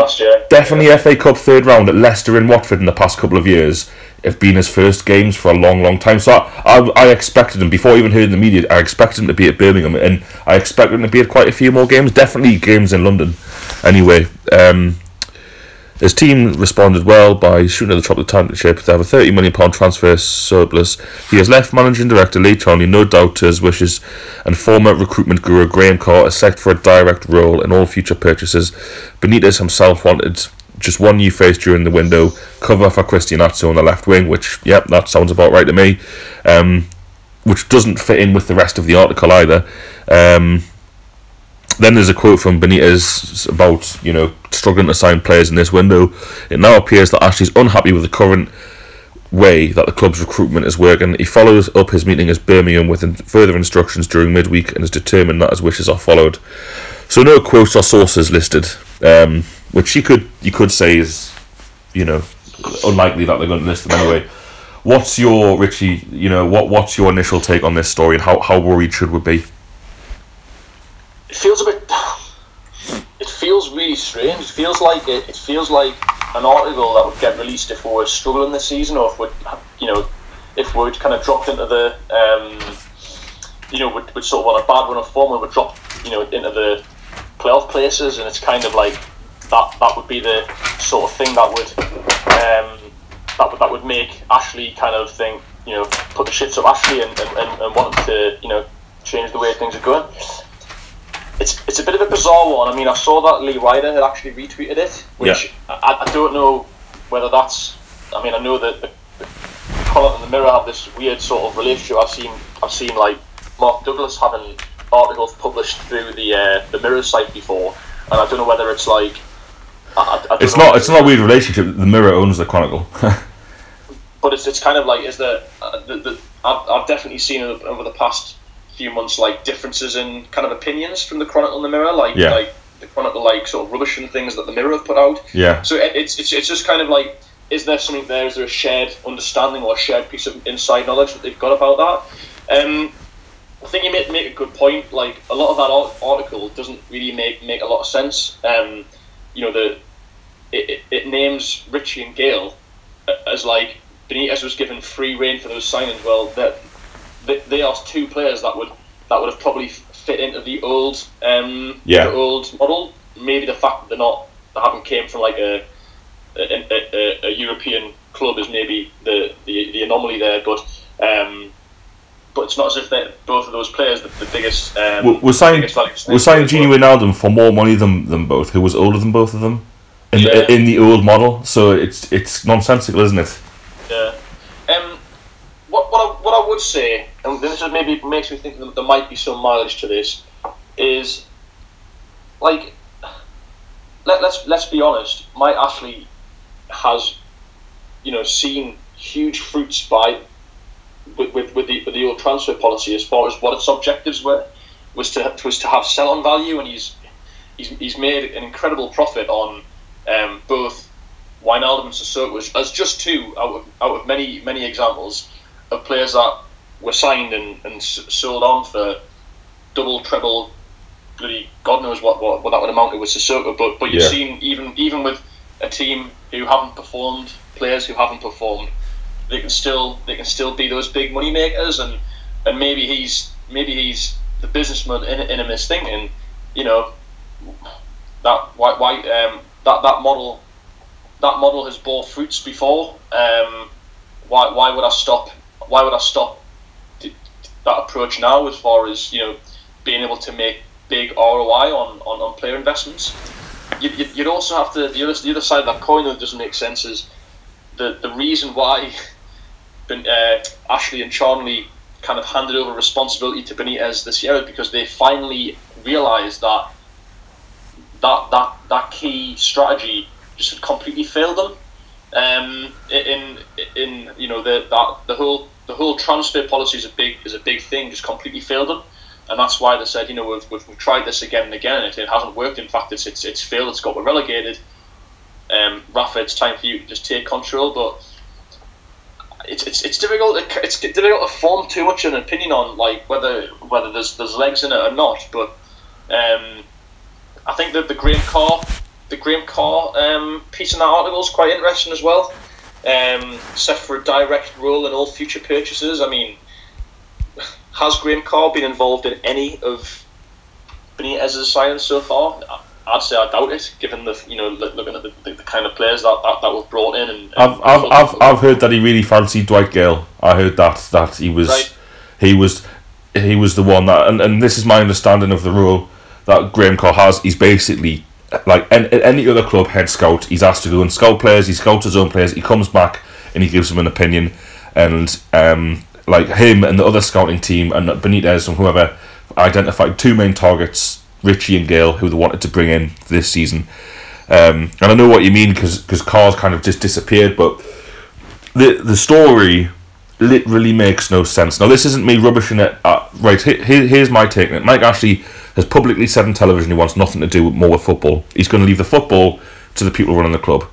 definitely FA Cup third round at Leicester and Watford in the past couple of years have been his first games for a long, long time. So I, I, I expected him before I even hearing the media. I expected him to be at Birmingham, and I expected him to be at quite a few more games. Definitely games in London. Anyway, um, his team responded well by shooting at the top of the championship. They have a thirty million pound transfer surplus. He has left managing director Lee Charnley no doubt to his wishes, and former recruitment guru Graham Carr is set for a direct role in all future purchases. Benitez himself wanted just one new face during the window, cover for Christian Atsu on the left wing, which yep, that sounds about right to me. Um, which doesn't fit in with the rest of the article either. Um, then there's a quote from Benitez about you know struggling to sign players in this window. It now appears that Ashley's unhappy with the current way that the club's recruitment is working. He follows up his meeting as Birmingham with further instructions during midweek and is determined that his wishes are followed. So no quotes or sources listed, um, which you could you could say is you know unlikely that they're going to list them anyway. What's your Richie? You know what? What's your initial take on this story and how, how worried should we be? It feels a bit. It feels really strange. It feels like it, it feels like an article that would get released if we were struggling this season, or if we, you know, if we'd kind of dropped into the, um, you know, we'd, we'd sort of on a bad run of form, and we dropped, you know, into the playoff places, and it's kind of like that. That would be the sort of thing that would um, that would that would make Ashley kind of think, you know, put the shits up Ashley and, and, and, and want to, you know, change the way things are going. It's, it's a bit of a bizarre one. I mean, I saw that Lee Ryder had actually retweeted it, which Yeah. I, I don't know whether that's. I mean, I know that the, and the Mirror have this weird sort of relationship. I've seen I've seen like Mark Douglas having articles published through the uh, the Mirror site before, and I don't know whether it's like. I, I- It's not. It's not a weird relationship. The Mirror owns the Chronicle. but it's, it's kind of like is there uh, the, the, I've, I've definitely seen it over the past few months like differences in kind of opinions from the Chronicle and the Mirror like Yeah. like the Chronicle like sort of rubbish and things that the Mirror have put out yeah. so it, it's, it's it's just kind of like is there something there is there a shared understanding or a shared piece of inside knowledge that they've got about that um, I think you make, make a good point like a lot of that article doesn't really make make a lot of sense um, you know the it, it, it names Ritchie and Gayle as like Benitez was given free reign for those signings. Well, that they, they are two players that would that would have probably fit into the old um, Yeah. the old model. Maybe the fact that they're not they haven't came from like a a, a, a, European club is maybe the, the, the anomaly there, but um, but it's not as if they're both of those players the, the biggest. Um, We're, we're signing. We're signing Gini Wijnaldum for more money than them both. Who was older than both of them in Yeah. in the old model. So it's it's nonsensical, isn't it? Yeah. Um, what, what, I, what I would say, and this is maybe makes me think that there might be some mileage to this, is like let, let's let's be honest. Mike Ashley has, you know, seen huge fruits by with, with, with the with the old transfer policy as far as what its objectives were was to was to have sell on value, and he's he's, he's made an incredible profit on um, both Wijnaldum and Sissoko as just two out of, out of many many examples of players that were signed and, and sold on for double, treble, bloody God knows what, what, what that would amount to with Sissoko. But but you've Yeah. seen even even with a team who haven't performed, players who haven't performed, they can still they can still be those big money makers and and maybe he's maybe he's the businessman in, in him is thinking, you know, that why, why um, that that model that model has bore fruits before. Um, why why would I stop? Why would I stop that approach now? As far as you know, being able to make big ROI on, on, on player investments. You, you, you'd also have to the other the other side of that coin that doesn't make sense is the the reason why Ben, uh, Ashley and Charnley kind of handed over responsibility to Benitez this year because they finally realised that that that that key strategy just had completely failed them. Um, in in you know the that the whole the whole transfer policy is a big is a big thing, just completely failed them, and that's why they said you know we've, we've, we've tried this again and again, and it, it hasn't worked. In fact, it's it's, it's failed. It's got we're relegated. Um, Rafa, it's time for you to just take control, but it's, it's, it's difficult. To, it's difficult to form too much of an opinion on like whether whether there's there's legs in it or not. But um, I think that the Graham Carr the Graham Carr um, piece in that article is quite interesting as well. Um, set for a direct role in all future purchases. I mean, has Graham Carr been involved in any of Benitez's signings so far? I'd say I doubt it, given the you know looking at the, the, the kind of players that, that, that were brought in. And, and I've, I've, I've, I've heard that he really fancied Dwight Gayle. I heard that that he was Right. he was he was the one that and, and this is my understanding of the role that Graham Carr has. He's basically like any, any other club head scout. He's asked to go and scout players. He scouts his own players. He comes back and he gives them an opinion. And um, like him and the other scouting team and Benitez and whoever identified two main targets, Ritchie and Gayle, who they wanted to bring in this season. Um, and I know what you mean because Carr's kind of just disappeared, but the the story literally makes no sense. Now, this isn't me rubbishing it. Uh, right, here, here's my take. Mike Ashley has publicly said on television he wants nothing to do with more with football. He's going to leave the football to the people running the club.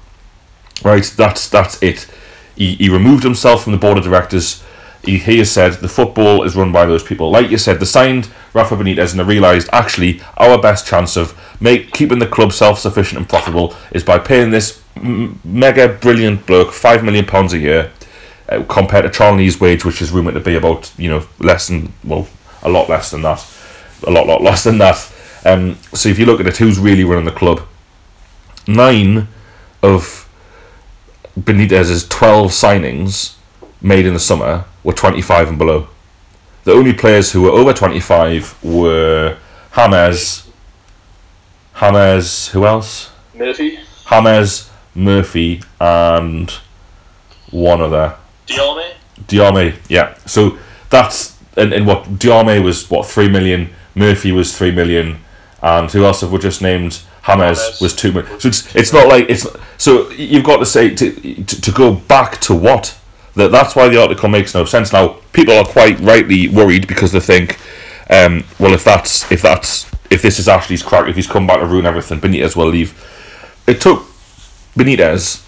Right, that's that's it. He, he removed himself from the board of directors. He, he has said the football is run by those people. Like you said, they signed Rafa Benitez and they realised actually our best chance of make keeping the club self sufficient and profitable is by paying this mega brilliant bloke five million pounds a year uh, compared to Charnley's wage, which is rumoured to be about you know less than well a lot less than that, a lot lot less than that. Um, so if you look at it, who's really running the club? Nine of Benitez's 12 signings made in the summer were 25 and below. The only players who were over 25 were James, James, who else? Murphy, James, Murphy, and one other. Diome. Diame, yeah. So that's and, and what Diame was what three million, Murphy was three million, and who else have we just named? James. was two million. So it's it's not like it's so you've got to say to to, to go back to what that that's why the article makes no sense. Now people are quite rightly worried because they think, um, well if that's if that's if this is Ashley's crack, if he's come back to ruin everything, Benitez will leave. It took Benitez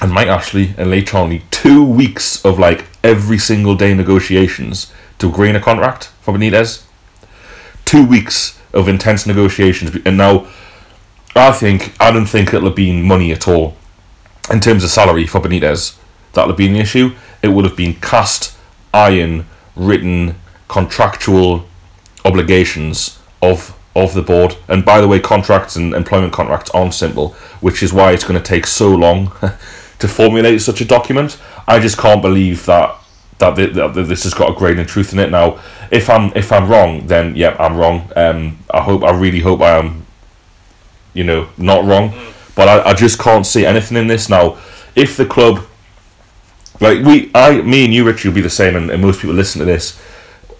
and Mike Ashley and Lee Charnley two weeks of like every single day negotiations to agree a contract for Benitez. Two weeks of intense negotiations, and now I think I don't think it'll have been money at all in terms of salary for Benitez. That'll have been the issue. It would have been cast iron, written, contractual obligations of of the board. And by the way, contracts and employment contracts aren't simple, which is why it's going to take so long to formulate such a document. I just can't believe that that, thi- that this has got a grain of truth in it. Now, if I'm if I'm wrong, then yeah, I'm wrong. Um, I hope I really hope I am, you know, not wrong. But I, I just can't see anything in this now. If the club, like we, I, me and you, Richie, will be the same, and, and most people listen to this.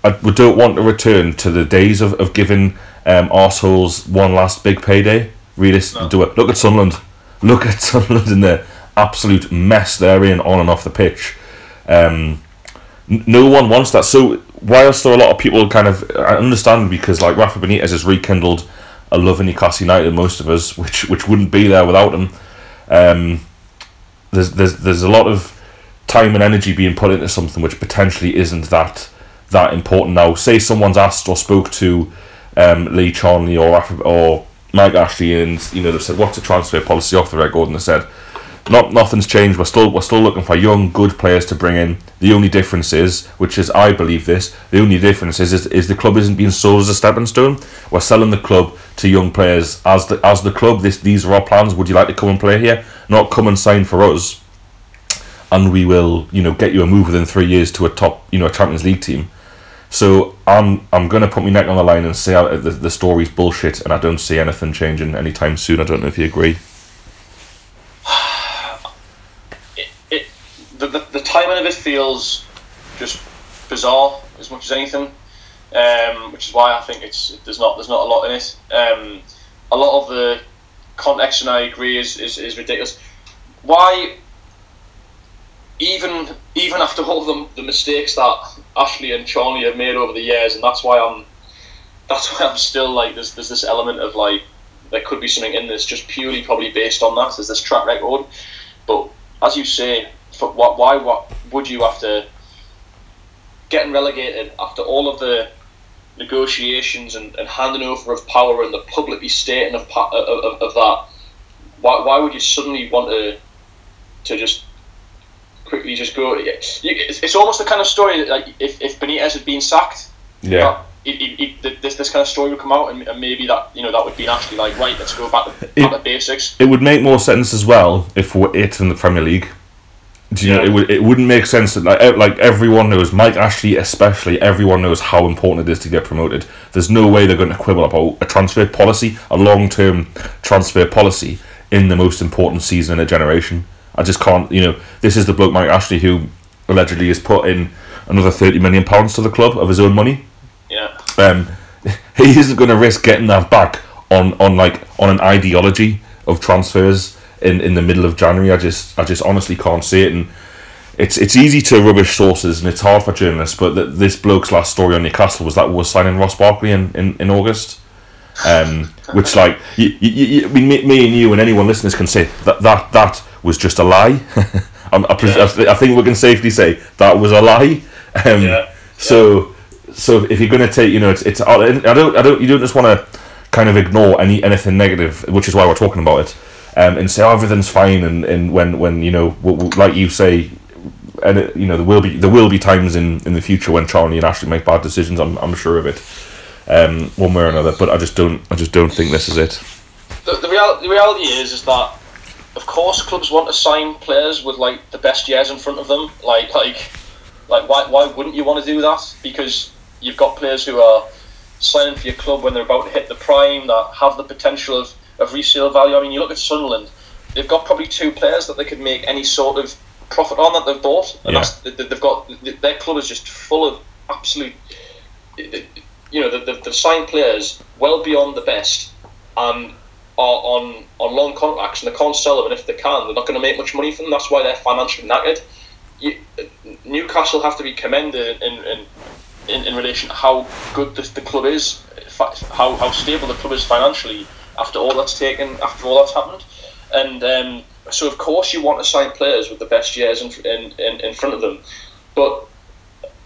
I, we don't want to return to the days of, of giving um, arseholes one last big payday. Realistically, do it. Look at Sunderland. Look at Sunderland in the absolute mess they're in on and off the pitch. Um, no one wants that. So whilst there are a lot of people kind of I understand because like Rafa Benitez has rekindled a love in Newcastle United, most of us, which which wouldn't be there without him. Um, there's there's there's a lot of time and energy being put into something which potentially isn't that that important now. Say someone's asked or spoke to um, Lee Charnley or Rafa- or Mike Ashley, and you know they've said what's the transfer policy off the record, and they said not nothing's changed. We're still we're still looking for young, good players to bring in. The only difference is, which is I believe this, the only difference is is, is the club isn't being sold as a stepping stone. We're selling the club to young players as the as the club. This these are our plans. Would you like to come and play here? Not come and sign for us, and we will you know get you a move within three years to a top you know a Champions League team. So I'm I'm gonna put my neck on the line and say uh, the the story's bullshit, and I don't see anything changing anytime soon. I don't know if you agree. it the, the, the timing of it feels just bizarre as much as anything, um, which is why I think it's there's not there's not a lot in it. Um, a lot of the context, and I agree, is, is, is ridiculous. Why, even even after all the, the mistakes that Ashley and Charnley have made over the years, and that's why I'm that's why I'm still like there's there's this element of like there could be something in this just purely probably based on that. There's this track record, but as you say, for what why what would you after getting relegated after all of the negotiations and, and handing over of power and the publicly stating of, of, of, of that why, why would you suddenly want to to just quickly just go? You, it's, it's almost the kind of story that, like if, if Benitez had been sacked it, it, it, this, this kind of story would come out and, and maybe that you know that would be actually like right let's go back to, back to basics. It would make more sense as well if we're it in the Premier League. Do you know? It would. It wouldn't make sense that like like everyone knows. Mike Ashley, especially, everyone knows how important it is to get promoted. There's no way they're going to quibble about a transfer policy, a long term transfer policy in the most important season in a generation. I just can't. You know, this is the bloke Mike Ashley who allegedly has put in another thirty million pounds to the club of his own money yeah um, he isn't going to risk getting that back on, on like on an ideology of transfers in, in the middle of January. I just I just honestly can't see it, and it's it's easy to rubbish sources and it's hard for journalists. But th- this bloke's last story on Newcastle was that we we're signing Ross Barkley in, in, in August. Um, which like you, you, you, I mean, me, me and you and anyone listeners can say that that, that was just a lie. I'm- I, I I think we can safely say that was a lie. Um, Yeah. So so if you're going to take, you know, it's it's I don't I don't you don't just want to kind of ignore any anything negative, which is why we're talking about it, um, and say oh, everything's fine, and, and when when you know w- w- like you say, and it, you know there will be there will be times in, in the future when Charnley and Ashley make bad decisions. I'm I'm sure of it. um, one way or another. But I just don't. I just don't think this is it. The, the, real, the reality is is that of course clubs want to sign players with like the best years in front of them. Like like like why why wouldn't you want to do that? Because you've got players who are signing for your club when they're about to hit the prime that have the potential of, of resale value. I mean, you look at Sunderland; they've got probably two players that they could make any sort of profit on that they've bought, and Yeah. that's they've got their club is just full of absolute. You know, they've, they've signed players well beyond the best, and are on on long contracts, and they can't sell them. And if they can, they're not going to make much money from them. That's why they're financially knackered. You, Newcastle have to be commended in, in in, in relation to how good the, the club is, how, how stable the club is financially after all that's taken, after all that's happened. And um, so, of course, you want to sign players with the best years in, in, in, in front of them. But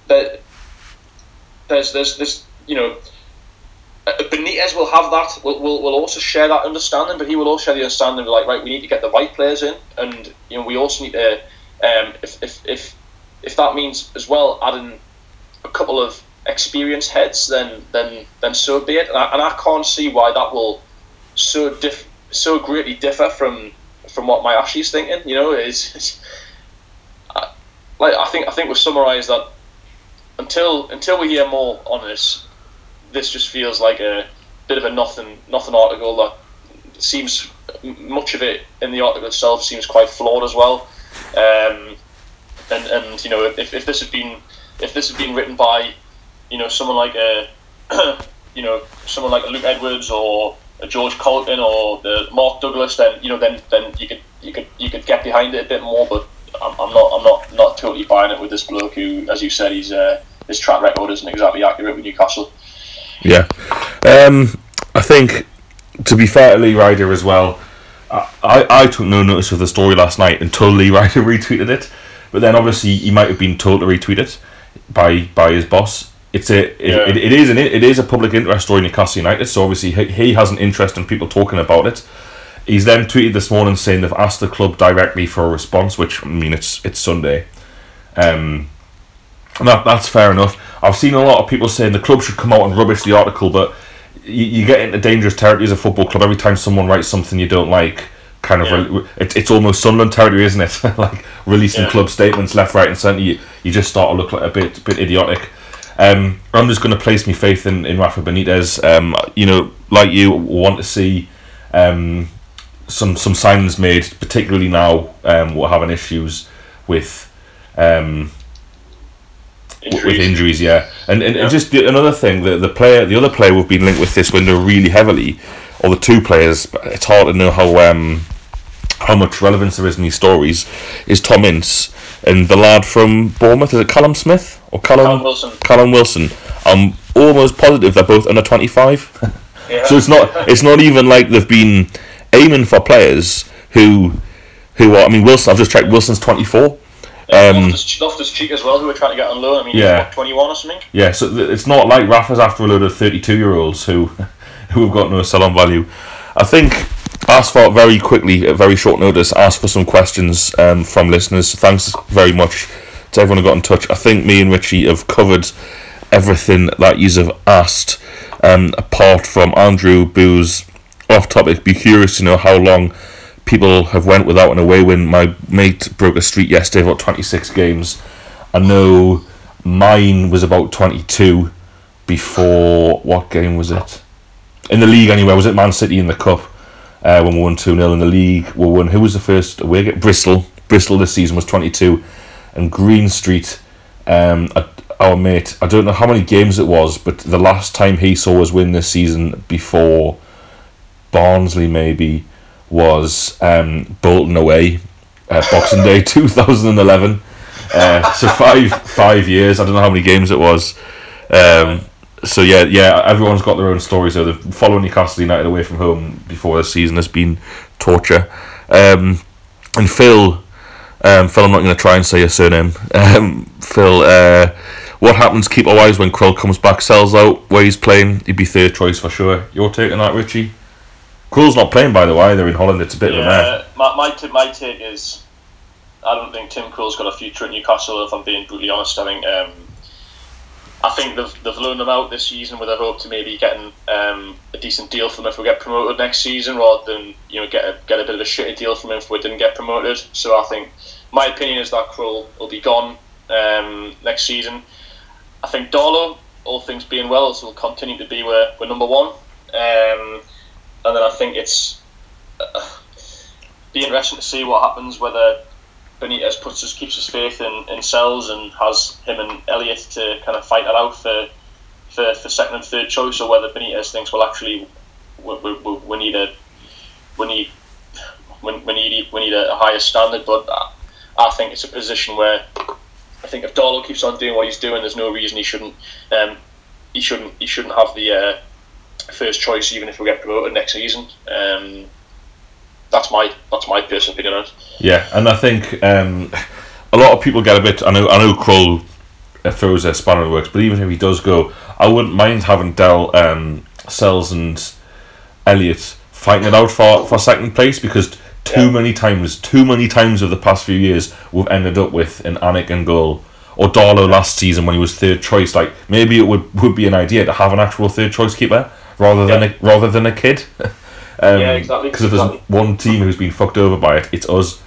there, there's, there's, there's, you know, uh, Benitez will have that, will, will, will also share that understanding, but he will also share the understanding like, right, we need to get the right players in, and, you know, we also need to, um, if, if, if, if that means as well adding a couple of experienced heads, then then then so be it. And I, and I can't see why that will so diff, so greatly differ from from what Mike Ashley's thinking. You know, is I- like I think I think we've summarised that until until we hear more on this, this just feels like a bit of a nothing nothing article that seems much of it in the article itself seems quite flawed as well. Um, and and you know if, if this had been if this had been written by you know someone like a you know someone like Luke Edwards or a George Caulkin or the Mark Douglas, then you know then then you could you could you could get behind it a bit more. But I'm, I'm not I'm not not totally buying it with this bloke who, as you said, he's uh, his track record isn't exactly accurate with Newcastle. Yeah, um, I think to be fair to Lee Ryder as well, I, I, took no notice of the story last night until Lee Ryder retweeted it. But then obviously he might have been told to retweet it by by his boss. It's a it, Yeah. it, it is an it is a public interest story in Newcastle United. So obviously he, he has an interest in people talking about it. He's then tweeted this morning saying they've asked the club directly for a response, which I mean it's it's Sunday. Um, that, that's fair enough. I've seen a lot of people saying the club should come out and rubbish the article, but you, you get into dangerous territory as a football club every time someone writes something you don't like. Kind of, Yeah. re- it's it's almost Sunderland territory, isn't it? like releasing Yeah. club statements left, right, and centre. You, you just start to look like a bit bit idiotic. Um, I'm just going to place my faith in, in Rafa Benitez. Um, you know, like you, want to see um, some some signings made, particularly now um, we're having issues with um, w- with Injuries. injuries, yeah. And and, Yeah. and just the, another thing, the the player, the other player we've been linked with this window really heavily, or the two players. but It's hard to know how um how much relevance there is in these stories. Is Tom Ince and the lad from Bournemouth? Is it Callum Smith or Callum Callum Wilson. Callum Wilson. I'm almost positive they're both under twenty five. Yeah. So it's not it's not even like they've been aiming for players who who are. I mean, Wilson. I've just checked. Wilson's twenty four. Um, Loftus-Cheek as well, who we're trying to get on loan. I mean, Yeah. yeah. 21 or something. Yeah, so th- it's not like Rafa's after a load of thirty-two-year-olds who who have got no sell-on value. I think Asphalt very quickly, at very short notice, asked for some questions um, from listeners. Thanks very much to everyone who got in touch. I think me and Richie have covered everything that you have asked, um, apart from Andrew Boo's off-topic. Be curious to know how long people have went without an away win. My mate broke a streak yesterday about twenty-six games. I know mine was about 22 before what game was it in the league anyway was it Man City in the cup uh, when we won 2-0 in the league we won who was the first away game Bristol Bristol this season was 22 and Green Street um, our mate I don't know how many games it was but the last time he saw us win this season before Barnsley maybe was um, Bolton away uh, Boxing Day 2011 uh, so five five years. I don't know how many games it was. Um, so yeah, yeah. Everyone's got their own stories. So The following Newcastle United away from home before the season has been torture. Um, and Phil, um, Phil, I'm not going to try and say your surname. Um, Phil, uh, what happens? Keep our eyes when Krul comes back, sells out where he's playing. He'd be third choice for sure. Your take on that, Richie? Krul's not playing, by the way. They're in Holland. It's a bit of a mess. Yeah, my, my, t- my take is I don't think Tim Krul's got a future at Newcastle, if I'm being brutally honest. I think um, I think they've, they've loaned them out this season with a hope to maybe getting um, a decent deal from if we get promoted next season, rather than you know get a, get a bit of a shitty deal from him if we didn't get promoted. So I think my opinion is that Krul will be gone um, next season. I think Darlow, all things being well, will continue to be where we're number one, um, and then I think it's uh, be interesting to see what happens whether Benitez puts his keeps his faith in, in Sels and has him and Elliot to kind of fight it out for, for, for second and third choice, or whether Benitez thinks well actually we, we, we need a we need we, we need we need a, higher standard. But I, I think it's a position where I think if Darlow keeps on doing what he's doing, there's no reason he shouldn't um, he shouldn't he shouldn't have the uh, first choice even if we get promoted next season. Um, that's my that's my personal opinion on it. Yeah, and I think um, a lot of people get a bit. I know I know Krul throws a spanner in the works, but even if he does go, I wouldn't mind having Dell, um, Sels, and Elliot fighting it out for, for second place because too yeah. many times, too many times of the past few years, we've ended up with an Alnwick and goal. Or Darlow last season when he was third choice. Like maybe it would, would be an idea to have an actual third choice keeper rather than yeah. a, rather than a kid. Um, yeah, exactly. Because if there's one team who's been fucked over by it, it's us.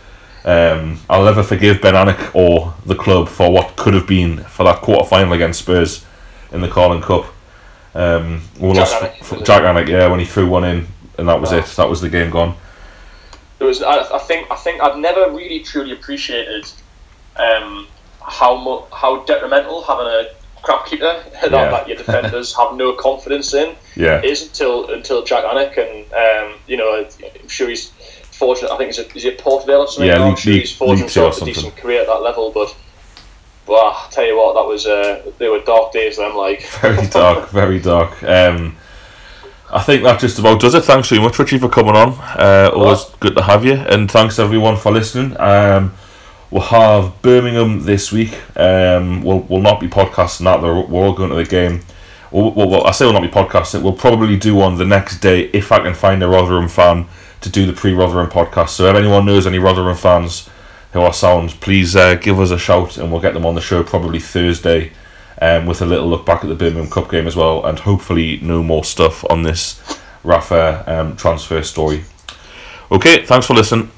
Um, I'll never forgive Ben Alnwick or the club for what could have been for that quarter final against Spurs in the Carling Cup. Um, we Jack lost Alnwick, Jak Alnwick, yeah, when he threw one in, and that was it. That was the game gone. It was. I, I think. I think I've never really truly appreciated um, how mu- how detrimental having a crap keeper that, yeah. that your defenders have no confidence in yeah. is until until Jak Alnwick and um, you know I'm sure he's fortunate. I think he's a, is he at Port Vale or something? Yeah, I'm sure he's fortunate to have a decent career at that level, but. Well, I tell you what, that was uh, they were dark days then. Like very dark, very dark. Um, I think that just about does it. Thanks very much, Richie, for coming on. Uh, always good to have you, and thanks everyone for listening. Um, We'll have Birmingham this week. Um, we'll, we'll not be podcasting that. We're all going to the game. We'll, I say we'll not be podcasting. We'll probably do one the next day if I can find a Rotherham fan to do the pre-Rotherham podcast. So if anyone knows any Rotherham fans who are sound, please uh, give us a shout and we'll get them on the show probably Thursday um, with a little look back at the Birmingham Cup game as well and hopefully no more stuff on this Rafa um, transfer story. Okay, thanks for listening.